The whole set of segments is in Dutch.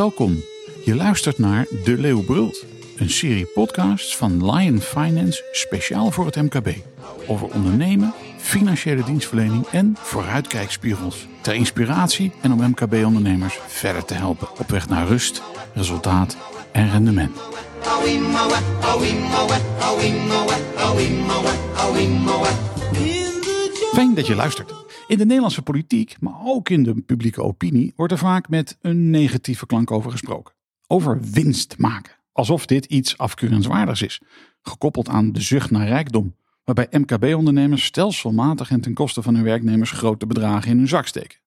Welkom. Je luistert naar De Leeuw Brult, een serie podcasts van Lion Finance speciaal voor het MKB. Over ondernemen, financiële dienstverlening en vooruitkijkspiegels. Ter inspiratie en om MKB-ondernemers verder te helpen op weg naar rust, resultaat en rendement. Fijn dat je luistert. In de Nederlandse politiek, maar ook in de publieke opinie, wordt er vaak met een negatieve klank over gesproken. Over winst maken. Alsof dit iets afkeurenswaardigs is. Gekoppeld aan de zucht naar rijkdom. Waarbij MKB-ondernemers stelselmatig en ten koste van hun werknemers grote bedragen in hun zak steken.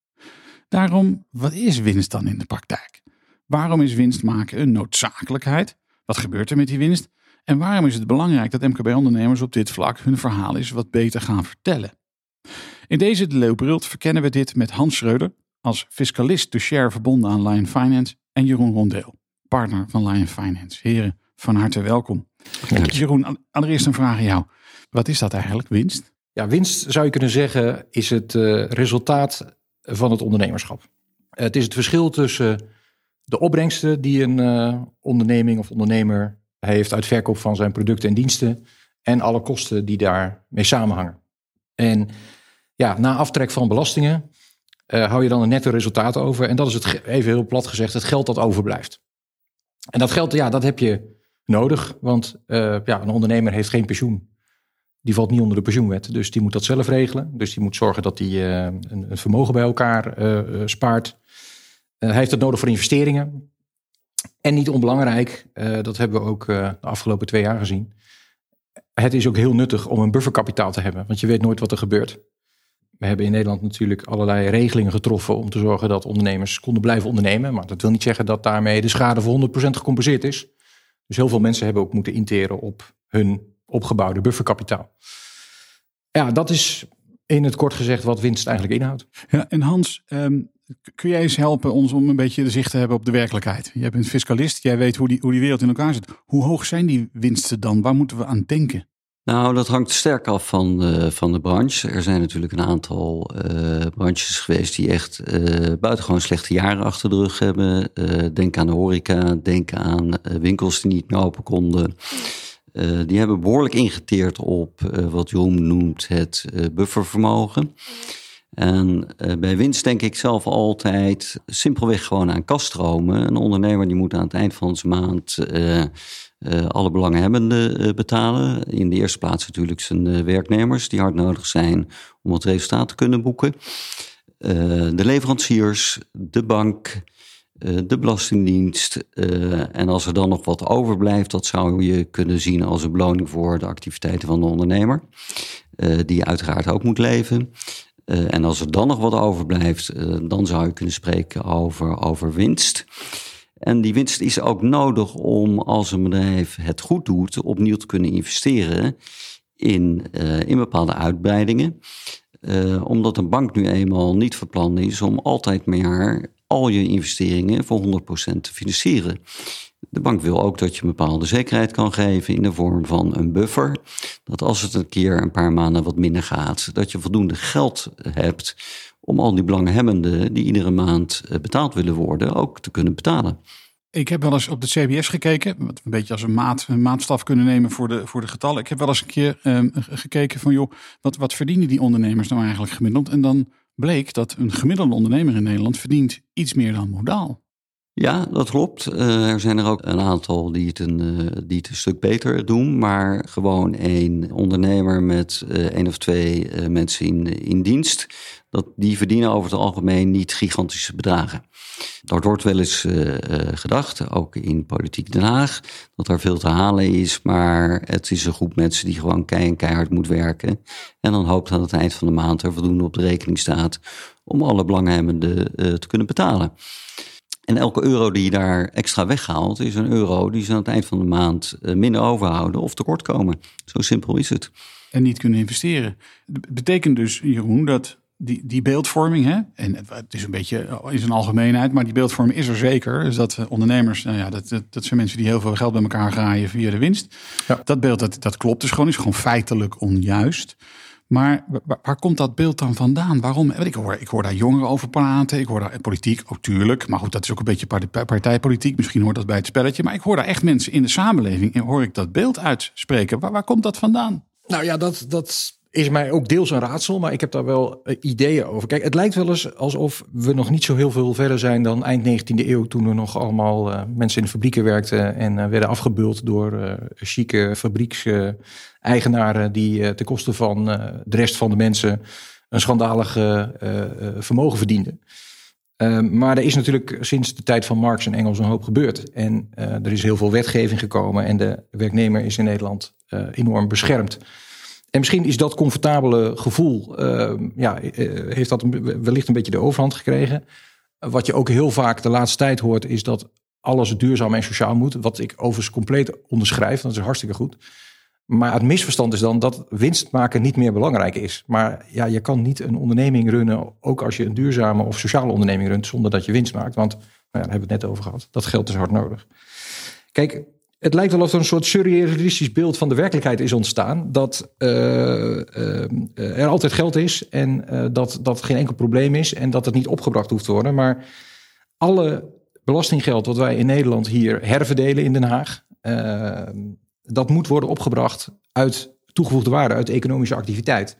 Daarom, wat is winst dan in de praktijk? Waarom is winst maken een noodzakelijkheid? Wat gebeurt er met die winst? En waarom is het belangrijk dat MKB-ondernemers op dit vlak hun verhaal eens wat beter gaan vertellen? In deze De Leeuwbrult verkennen we dit met Hans Schreuder als fiscalist de share verbonden aan Lion Finance en Jeroen Rondeel, partner van Lion Finance. Heren, van harte welkom. Jeroen, allereerst een vraag aan jou. Wat is dat eigenlijk, winst? Ja, winst zou je kunnen zeggen is het uh, resultaat van het ondernemerschap. Het is het verschil tussen de opbrengsten die een uh, onderneming of ondernemer heeft uit verkoop van zijn producten en diensten en alle kosten die daarmee samenhangen. En ja, na aftrek van belastingen uh, hou je dan een netto resultaat over. En dat is het, even heel plat gezegd, het geld dat overblijft. En dat geld, ja, dat heb je nodig. Want uh, ja, een ondernemer heeft geen pensioen. Die valt niet onder de pensioenwet. Dus die moet dat zelf regelen. Dus die moet zorgen dat hij uh, een, een, vermogen bij elkaar spaart. hij heeft het nodig voor investeringen. En niet onbelangrijk, dat hebben we ook de afgelopen twee jaar gezien. Het is ook heel nuttig om een bufferkapitaal te hebben. Want je weet nooit wat er gebeurt. We hebben in Nederland natuurlijk allerlei regelingen getroffen om te zorgen dat ondernemers konden blijven ondernemen. Maar dat wil niet zeggen dat daarmee de schade voor 100% gecompenseerd is. Dus heel veel mensen hebben ook moeten interen op hun opgebouwde bufferkapitaal. Ja, dat is in het kort gezegd wat winst eigenlijk inhoudt. Ja, en Hans, um, kun jij eens helpen ons om een beetje de zicht te hebben op de werkelijkheid? Jij bent fiscalist, jij weet hoe die, hoe die wereld in elkaar zit. Hoe hoog zijn die winsten dan? Waar moeten we aan denken? Nou, dat hangt sterk af van, van de branche. Er zijn natuurlijk een aantal uh, branches geweest die echt uh, buitengewoon slechte jaren achter de rug hebben. denk aan de horeca, denk aan winkels die niet meer open konden. die hebben behoorlijk ingeteerd op wat Jeroen noemt het buffervermogen. En bij winst denk ik zelf altijd simpelweg gewoon aan kaststromen. Een ondernemer die moet aan het eind van zijn maand uh, alle belanghebbenden uh, betalen. In de eerste plaats natuurlijk zijn uh, werknemers die hard nodig zijn om het resultaat te kunnen boeken. de leveranciers, de bank, de Belastingdienst. en als er dan nog wat overblijft, dat zou je kunnen zien als een beloning voor de activiteiten van de ondernemer. die uiteraard ook moet leven. en als er dan nog wat overblijft, dan zou je kunnen spreken over, over winst. En die winst is ook nodig om als een bedrijf het goed doet, opnieuw te kunnen investeren in, uh, in bepaalde uitbreidingen. Uh, omdat een bank nu eenmaal niet van is om altijd maar al je investeringen voor 100% te financieren. De bank wil ook dat je een bepaalde zekerheid kan geven in de vorm van een buffer. Dat als het een keer een paar maanden wat minder gaat, dat je voldoende geld hebt om al die belanghebbenden die iedere maand eh, betaald willen worden, ook te kunnen betalen. Ik heb wel eens op de CBS gekeken, wat een beetje als een, maat, maatstaf kunnen nemen voor de, voor de getallen. Ik heb wel eens een keer um, gekeken van, joh, wat, wat verdienen die ondernemers nou eigenlijk gemiddeld? En dan bleek dat een gemiddelde ondernemer in Nederland verdient iets meer dan modaal. Ja, dat klopt. Uh, er zijn er ook een aantal die het een, uh, die het een stuk beter doen. Maar gewoon één ondernemer met uh, één of twee mensen in, dienst. Dat, die verdienen over het algemeen niet gigantische bedragen. Er wordt wel eens gedacht, ook in politiek Den Haag, dat er veel te halen is. Maar het is een groep mensen die gewoon keihard moet werken. En dan hoopt aan het eind van de maand er voldoende op de rekening staat om alle belanghebbenden te kunnen betalen. En elke euro die je daar extra weghaalt, is een euro die ze aan het eind van de maand eh, minder overhouden of tekort komen. Zo simpel is het. En niet kunnen investeren. Dat betekent dus, Jeroen, dat die, die beeldvorming, hè, en het is een beetje eh, is een algemeenheid, maar die beeldvorming is er zeker. Dus dat ondernemers, nou ja, dat, dat, dat zijn mensen die heel veel geld bij elkaar graaien via de winst. Ja. Dat beeld, dat, dat klopt dus gewoon, is gewoon feitelijk onjuist. Maar waar, komt dat beeld dan vandaan? Waarom? Ik hoor, ik hoor daar jongeren over praten. Ik hoor daar politiek ook tuurlijk. Maar goed, dat is ook een beetje partijpolitiek. Misschien hoort dat bij het spelletje. Maar ik hoor daar echt mensen in de samenleving. En hoor ik dat beeld uitspreken. Waar, waar komt dat vandaan? Nou ja, dat, dat is mij ook deels een raadsel, maar ik heb daar wel eh, ideeën over. Kijk, het lijkt wel eens alsof we nog niet zo heel veel verder zijn dan eind 19e eeuw, toen er nog allemaal uh, mensen in de fabrieken werkten en uh, werden afgebeuld door chique fabriekseigenaren die ten koste van de rest van de mensen een schandalig vermogen verdienden. Ehm, maar er is natuurlijk sinds de tijd van Marx en Engels een hoop gebeurd. En er is heel veel wetgeving gekomen en de werknemer is in Nederland enorm beschermd. En misschien is dat comfortabele gevoel, uh, ja, eh, heeft dat wellicht een beetje de overhand gekregen. Wat je ook heel vaak de laatste tijd hoort, is dat alles duurzaam en sociaal moet. Wat ik overigens compleet onderschrijf, dat is hartstikke goed. Maar het misverstand is dan dat winst maken niet meer belangrijk is. Maar ja, je kan niet een onderneming runnen, ook als je een duurzame of sociale onderneming runt, zonder dat je winst maakt. Want, nou ja, daar hebben we het net over gehad. Dat geld is hard nodig. Kijk, het lijkt wel of er een soort surrealistisch beeld van de werkelijkheid is ontstaan. Dat uh, uh, er altijd geld is en uh, dat dat geen enkel probleem is en dat het niet opgebracht hoeft te worden. Maar alle belastinggeld wat wij in Nederland hier herverdelen in Den Haag, dat moet worden opgebracht uit toegevoegde waarde, uit economische activiteit.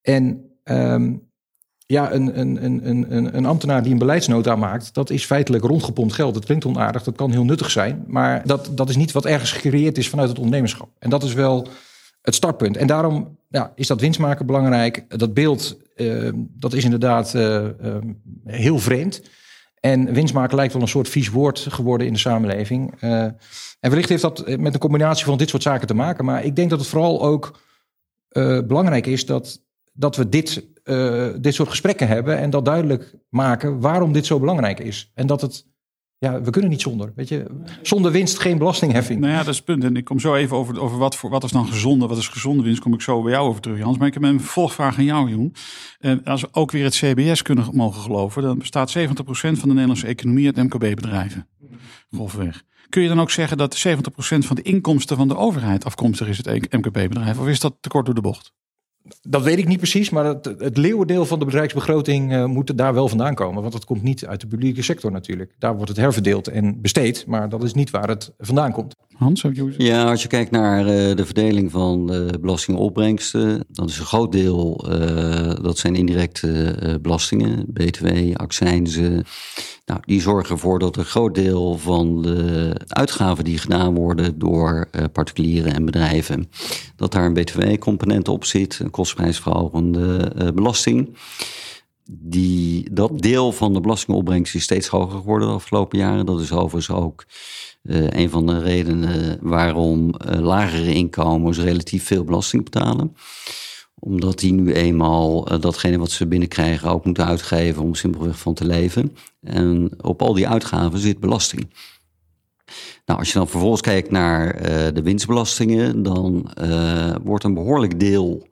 En um, ja, een, een, een, een, ambtenaar die een beleidsnota maakt, dat is feitelijk rondgepompt geld. Dat klinkt onaardig, dat kan heel nuttig zijn. Maar dat, dat is niet wat ergens gecreëerd is vanuit het ondernemerschap. En dat is wel het startpunt. En daarom ja, is dat winstmaken belangrijk. Dat beeld, uh, dat is inderdaad uh, uh, heel vreemd. En winstmaken lijkt wel een soort vies woord geworden in de samenleving. en wellicht heeft dat met een combinatie van dit soort zaken te maken. Maar ik denk dat het vooral ook belangrijk is dat, dat we dit uh, dit soort gesprekken hebben en dat duidelijk maken waarom dit zo belangrijk is. En dat het, ja, we kunnen niet zonder. Weet je, zonder winst geen belastingheffing. Nou ja, dat is het punt. En ik kom zo even over, over wat, voor, wat is dan gezonde, wat is gezonde winst, kom ik zo bij jou over terug, Jans. Maar ik heb een volgvraag aan jou, Joen. En als we ook weer het CBS kunnen mogen geloven, dan bestaat 70% van de Nederlandse economie uit MKB-bedrijven. Golfweg. Kun je dan ook zeggen dat 70% van de inkomsten van de overheid afkomstig is het MKB-bedrijf? Of is dat te kort door de bocht? Dat weet ik niet precies, maar het, het leeuwendeel van de bedrijfsbegroting uh, moet daar wel vandaan komen. Want het komt niet uit de publieke sector natuurlijk. Daar wordt het herverdeeld en besteed, maar dat is niet waar het vandaan komt. Hans, heb je Ja, als je kijkt naar uh, de verdeling van de belastingopbrengsten, dan is een groot deel, uh, dat zijn indirecte belastingen, btw, accijnzen. Nou, die zorgen ervoor dat een groot deel van de uitgaven die gedaan worden door particulieren en bedrijven, dat daar een btw-component op zit kostprijsverhogende uh, belasting. Die, dat deel van de belastingopbrengst is steeds hoger geworden de afgelopen jaren. Dat is overigens ook uh, een van de redenen waarom lagere inkomens relatief veel belasting betalen omdat die nu eenmaal uh, datgene wat ze binnenkrijgen ook moeten uitgeven om simpelweg van te leven. En op al die uitgaven zit belasting. Nou, als je dan vervolgens kijkt naar uh, de winstbelastingen, dan uh, wordt een behoorlijk deel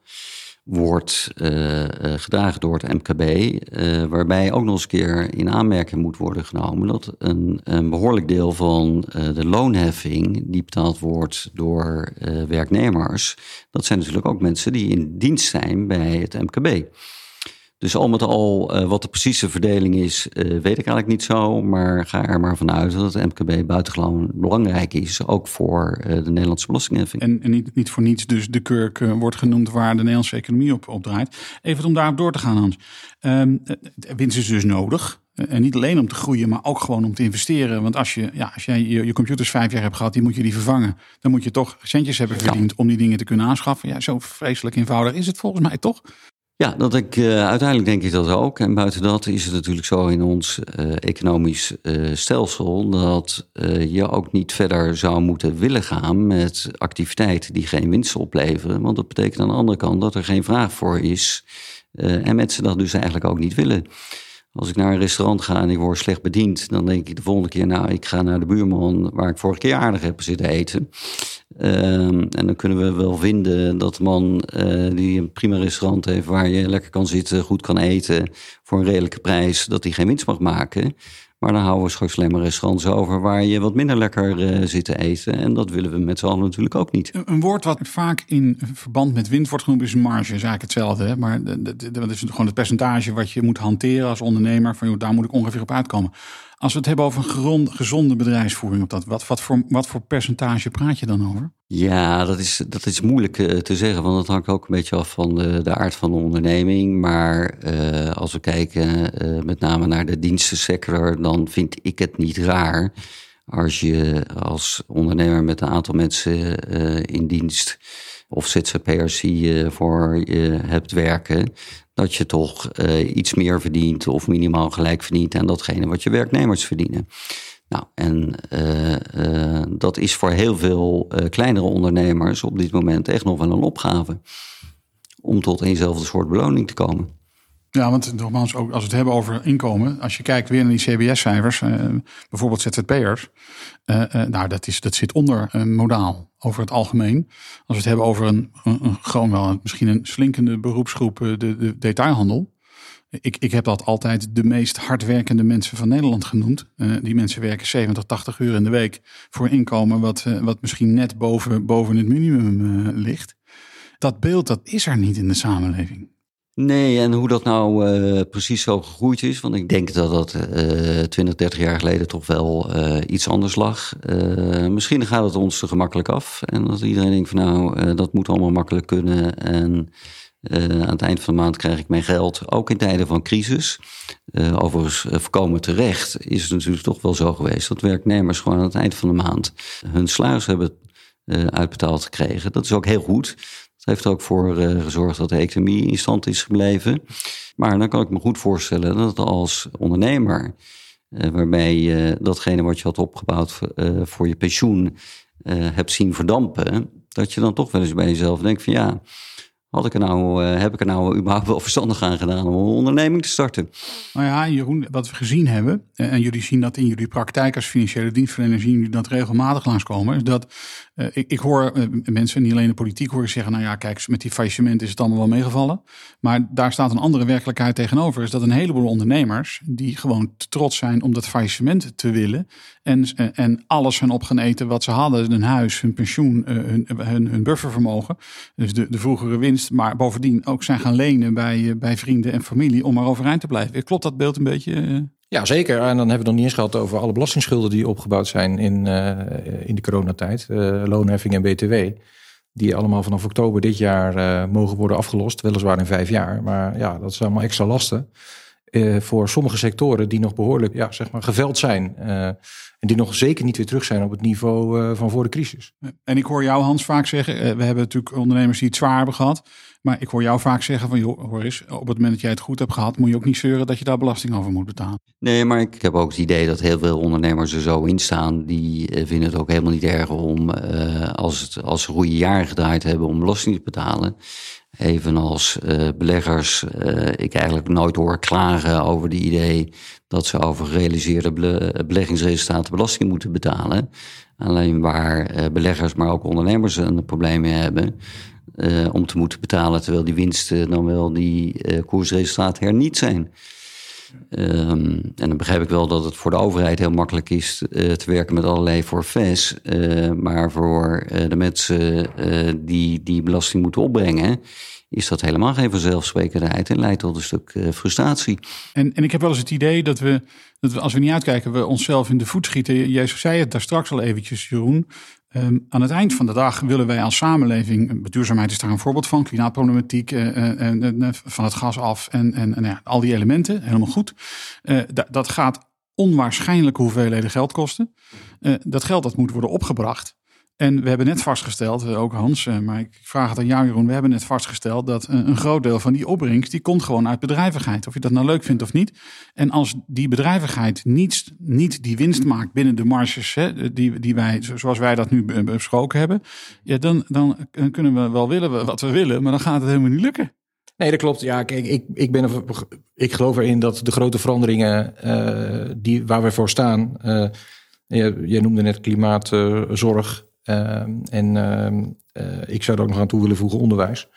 wordt uh, gedragen door het MKB, uh, waarbij ook nog eens een keer in aanmerking moet worden genomen dat een, een behoorlijk deel van de loonheffing die betaald wordt door werknemers, dat zijn natuurlijk ook mensen die in dienst zijn bij het MKB. Dus al met al, uh, wat de precieze verdeling is, uh, weet ik eigenlijk niet zo. Maar ga er maar vanuit dat het MKB buitengewoon belangrijk is. Ook voor uh, de Nederlandse belastingheffing. En, en niet, niet, voor niets dus de kurk wordt genoemd waar de Nederlandse economie op, op draait. Even om daarop door te gaan, Hans. Um, winst is dus nodig. En niet alleen om te groeien, maar ook gewoon om te investeren. Want als, je, ja, als jij je, je computers vijf jaar hebt gehad, die moet je die vervangen. Dan moet je toch centjes hebben verdiend om die dingen te kunnen aanschaffen. Ja, zo vreselijk eenvoudig is het volgens mij toch? Ja, dat ik, uh, uiteindelijk denk ik dat ook. En buiten dat is het natuurlijk zo in ons uh, economisch uh, stelsel dat je ook niet verder zou moeten willen gaan met activiteiten die geen winst opleveren. Want dat betekent aan de andere kant dat er geen vraag voor is en mensen dat dus eigenlijk ook niet willen. Als ik naar een restaurant ga en ik word slecht bediend, dan denk ik de volgende keer, nou, ik ga naar de buurman waar ik vorige keer aardig heb zitten eten. Um, en dan kunnen we wel vinden dat de man uh, die een prima restaurant heeft waar je lekker kan zitten, goed kan eten voor een redelijke prijs, dat hij geen winst mag maken. Maar dan houden we straks alleen maar restaurants over waar je wat minder lekker zit te eten. En dat willen we met z'n allen natuurlijk ook niet. Een woord wat vaak in verband met winst wordt genoemd is marge. is eigenlijk hetzelfde. Hè? Maar dat is gewoon het percentage wat je moet hanteren als ondernemer. Van joh, daar moet ik ongeveer op uitkomen. Als we het hebben over een gezonde bedrijfsvoering, op dat, wat, wat, voor, wat voor percentage praat je dan over? Ja, dat is, dat is moeilijk uh, te zeggen, want dat hangt ook een beetje af van de, de aard van de onderneming. Maar uh, als we kijken uh, met name naar de dienstensector, dan vind ik het niet raar als je als ondernemer met een aantal mensen in dienst of ZZP'ers die je voor je hebt werken, dat je toch uh, iets meer verdient of minimaal gelijk verdient aan datgene wat je werknemers verdienen. Nou, en uh, uh, dat is voor heel veel kleinere ondernemers op dit moment echt nog wel een opgave. Om tot eenzelfde soort beloning te komen. Ja, want nogmaals, ook als we het hebben over inkomen, als je kijkt weer naar die CBS-cijfers, uh, bijvoorbeeld ZZP'ers, uh, uh, nou, dat, is, dat zit onder een modaal over het algemeen. Als we het hebben over een, een, gewoon wel misschien een slinkende beroepsgroep, de, de detailhandel. Ik, ik heb dat altijd de meest hardwerkende mensen van Nederland genoemd. die mensen werken 70, 80 uur in de week voor een inkomen wat, wat misschien net boven, boven het minimum ligt. Dat beeld dat is er niet in de samenleving. Nee, en hoe dat nou uh, precies zo gegroeid is. Want ik denk dat dat uh, 20, 30 jaar geleden toch wel uh, iets anders lag. Misschien gaat het ons te gemakkelijk af. En dat iedereen denkt van nou, dat moet allemaal makkelijk kunnen. En aan het eind van de maand krijg ik mijn geld. Ook in tijden van crisis. overigens, voorkomen terecht is het natuurlijk toch wel zo geweest. Dat werknemers gewoon aan het eind van de maand hun sluis hebben uitbetaald gekregen. Dat is ook heel goed. Dat heeft er ook voor uh, gezorgd dat de economie in stand is gebleven. Maar dan kan ik me goed voorstellen dat als ondernemer, uh, waarbij je datgene wat je had opgebouwd voor je pensioen hebt zien verdampen, dat je dan toch wel eens bij jezelf denkt van ja, had ik er nou, uh, heb ik er nou überhaupt wel verstandig aan gedaan om een onderneming te starten? Nou ja, Jeroen, wat we gezien hebben, en jullie zien dat in jullie praktijk als financiële dienstverlener, zien jullie dat regelmatig langskomen, is dat uh, ik, ik, hoor mensen, niet alleen de politiek, hoor zeggen, nou ja, kijk, met die faillissement is het allemaal wel meegevallen. Maar daar staat een andere werkelijkheid tegenover, is dat een heleboel ondernemers, die gewoon trots zijn om dat faillissement te willen, en, en alles hun op gaan eten wat ze hadden, hun huis, hun pensioen, hun, hun, hun buffervermogen, dus de, de vroegere winst, maar bovendien ook zijn gaan lenen bij, eh, bij vrienden en familie om maar overeind te blijven. Klopt dat beeld een beetje? Eh? Ja, zeker. En dan hebben we nog niet eens gehad over alle belastingsschulden die opgebouwd zijn in, uh, in de coronatijd. Loonheffing en BTW. Die allemaal vanaf oktober dit jaar mogen worden afgelost. Weliswaar in vijf jaar. Maar ja, dat zijn allemaal extra lasten. Voor sommige sectoren die nog behoorlijk ja, zeg maar, geveld zijn. En die nog zeker niet weer terug zijn op het niveau uh, van voor de crisis. En ik hoor jou, Hans, vaak zeggen: uh, we hebben natuurlijk ondernemers die het zwaar hebben gehad. Maar ik hoor jou vaak zeggen: van joh, hoor eens, op het moment dat jij het goed hebt gehad, moet je ook niet zeuren dat je daar belasting over moet betalen. Nee, maar ik heb ook het idee dat heel veel ondernemers er zo in staan. Die vinden het ook helemaal niet erg om, als, het, als ze goede jaren gedraaid hebben, om belasting te betalen. Evenals uh, beleggers uh, ik eigenlijk nooit hoor klagen over het idee dat ze over gerealiseerde beleggingsresultaten belasting moeten betalen. Alleen waar beleggers, maar ook ondernemers een probleem mee hebben om te moeten betalen, terwijl die winsten dan wel die koersresultaten er niet zijn. Um, en dan begrijp ik wel dat het voor de overheid heel makkelijk is uh, te werken met allerlei forfaits. Uh, maar voor uh, de mensen die die belasting moeten opbrengen, is dat helemaal geen vanzelfsprekendheid en leidt tot een stuk frustratie. En, en ik heb wel eens het idee dat we, dat we, als we niet uitkijken, we onszelf in de voet schieten. Jij zei het daar straks al eventjes, Jeroen. Um, aan het eind van de dag willen wij als samenleving, duurzaamheid is daar een voorbeeld van, klimaatproblematiek, uh, van het gas af en, en, en ja, al die elementen, helemaal goed. dat gaat onwaarschijnlijke hoeveelheden geld kosten. dat geld dat moet worden opgebracht. En we hebben net vastgesteld, eh, ook Hans, eh, maar ik vraag het aan jou Jeroen. We hebben net vastgesteld dat een groot deel van die opbrengst, die komt gewoon uit bedrijvigheid. Of je dat nou leuk vindt of niet. En als die bedrijvigheid niet, niet die winst maakt binnen de marges hè, die, die wij, zoals wij dat nu besproken hebben. Ja, dan, dan kunnen we wel willen wat we willen, maar dan gaat het helemaal niet lukken. Nee, dat klopt. Ja, kijk, ik, ik, ben, ik geloof erin dat de grote veranderingen uh, die, waar we voor staan. Uh, jij noemde net klimaatzorg. Ehm, en ehm, eh, ik zou er ook nog aan toe willen voegen onderwijs.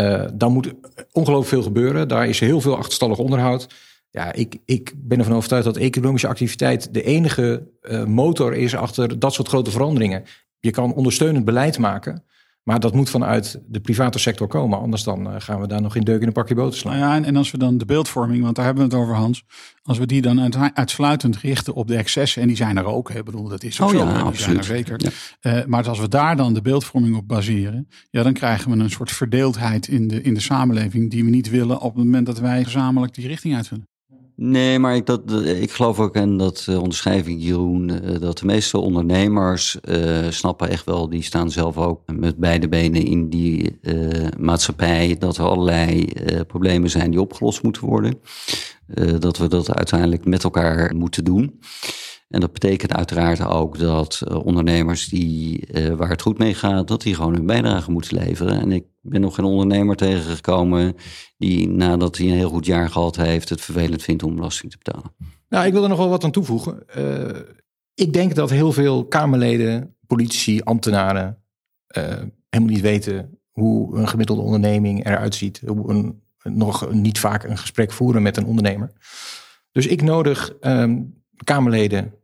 Uh, dan moet ongelooflijk veel gebeuren. Daar is heel veel achterstallig onderhoud. Ja, ik, ik ben ervan overtuigd dat economische activiteit de enige uh, motor is achter dat soort grote veranderingen. Je kan ondersteunend beleid maken, maar dat moet vanuit de private sector komen. Anders dan uh, gaan we daar nog in deuk in een pakje boter slaan. Nou ja, en, en, als we dan de beeldvorming, want daar hebben we het over Hans. Als we die dan uit, uitsluitend richten op de excessen, en die zijn er ook. Ik bedoel, dat is ook oh, zo. Ja, die absoluut. zijn er zeker. Ja. Uh, maar als we daar dan de beeldvorming op baseren. Ja, dan krijgen we een soort verdeeldheid in de, in de samenleving. Die we niet willen op het moment dat wij gezamenlijk die richting uit willen. Nee, maar ik, dat, ik geloof ook in dat uh, onderschrijving, Jeroen, uh, dat de meeste ondernemers snappen echt wel, die staan zelf ook met beide benen in die maatschappij, dat er allerlei problemen zijn die opgelost moeten worden. dat we dat uiteindelijk met elkaar moeten doen. En dat betekent uiteraard ook dat ondernemers die, waar het goed mee gaat, dat die gewoon hun bijdrage moeten leveren. En ik ben nog geen ondernemer tegengekomen die nadat hij een heel goed jaar gehad heeft, het vervelend vindt om belasting te betalen. Nou, ik wil er nog wel wat aan toevoegen. Uh, ik denk dat heel veel Kamerleden, politici, ambtenaren helemaal niet weten hoe een gemiddelde onderneming eruit ziet. Hoe een, nog niet vaak een gesprek voeren met een ondernemer. Dus ik nodig um, Kamerleden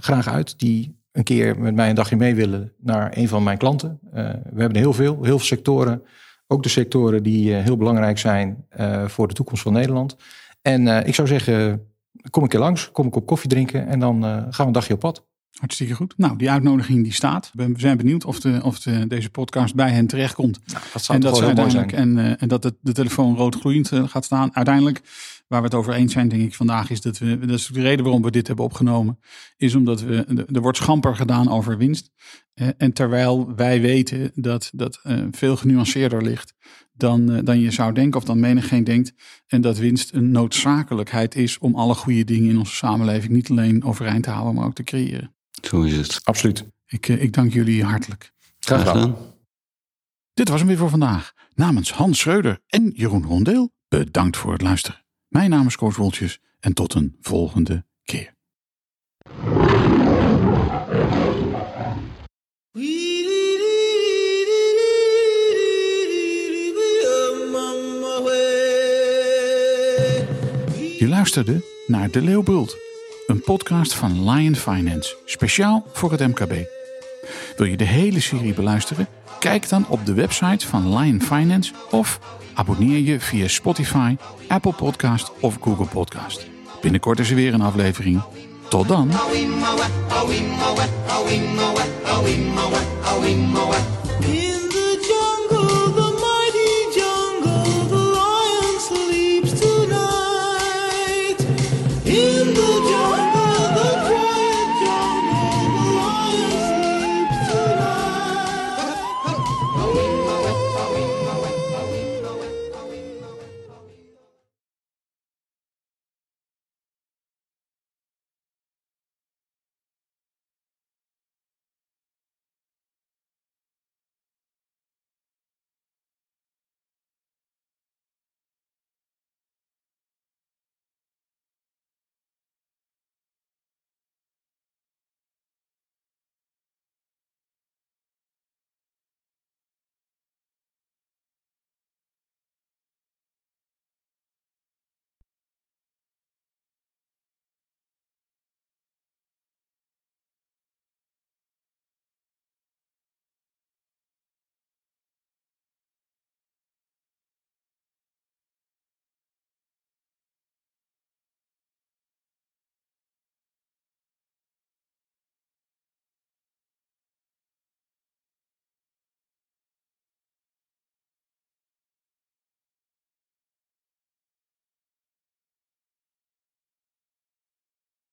graag uit die een keer met mij een dagje mee willen naar een van mijn klanten. Uh, we hebben heel veel, heel veel sectoren. Ook de sectoren die uh, heel belangrijk zijn voor de toekomst van Nederland. En ik zou zeggen, kom een keer langs, kom ik op koffie drinken en dan gaan we een dagje op pad. Hartstikke goed. Nou, die uitnodiging die staat. We zijn benieuwd of, de, of de, deze podcast bij hen terechtkomt. Nou, dat zou en dat wel heel mooi zijn. En, en dat de, de telefoon rood gloeiend gaat staan. Uiteindelijk waar we het over eens zijn, denk ik, vandaag is dat we, dat is de reden waarom we dit hebben opgenomen, is omdat we, er wordt schamper gedaan over winst. En terwijl wij weten dat dat veel genuanceerder ligt dan, dan je zou denken of dan menigeen denkt. En dat winst een noodzakelijkheid is om alle goede dingen in onze samenleving niet alleen overeind te houden, maar ook te creëren. Zo is het. Absoluut. Ik, ik dank jullie hartelijk. Graag gedaan. Dit was hem weer voor vandaag. Namens Hans Schreuder en Jeroen Rondeel, bedankt voor het luisteren. Mijn naam is Koos Woltjes en tot een volgende keer. Je luisterde naar De Leeuwbult, een podcast van Lion Finance, speciaal voor het MKB. Wil je de hele serie beluisteren? Kijk dan op de website van Lion Finance of abonneer je via Spotify, Apple Podcast of Google Podcast. Binnenkort is er weer een aflevering. Tot dan.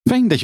Fijn dat je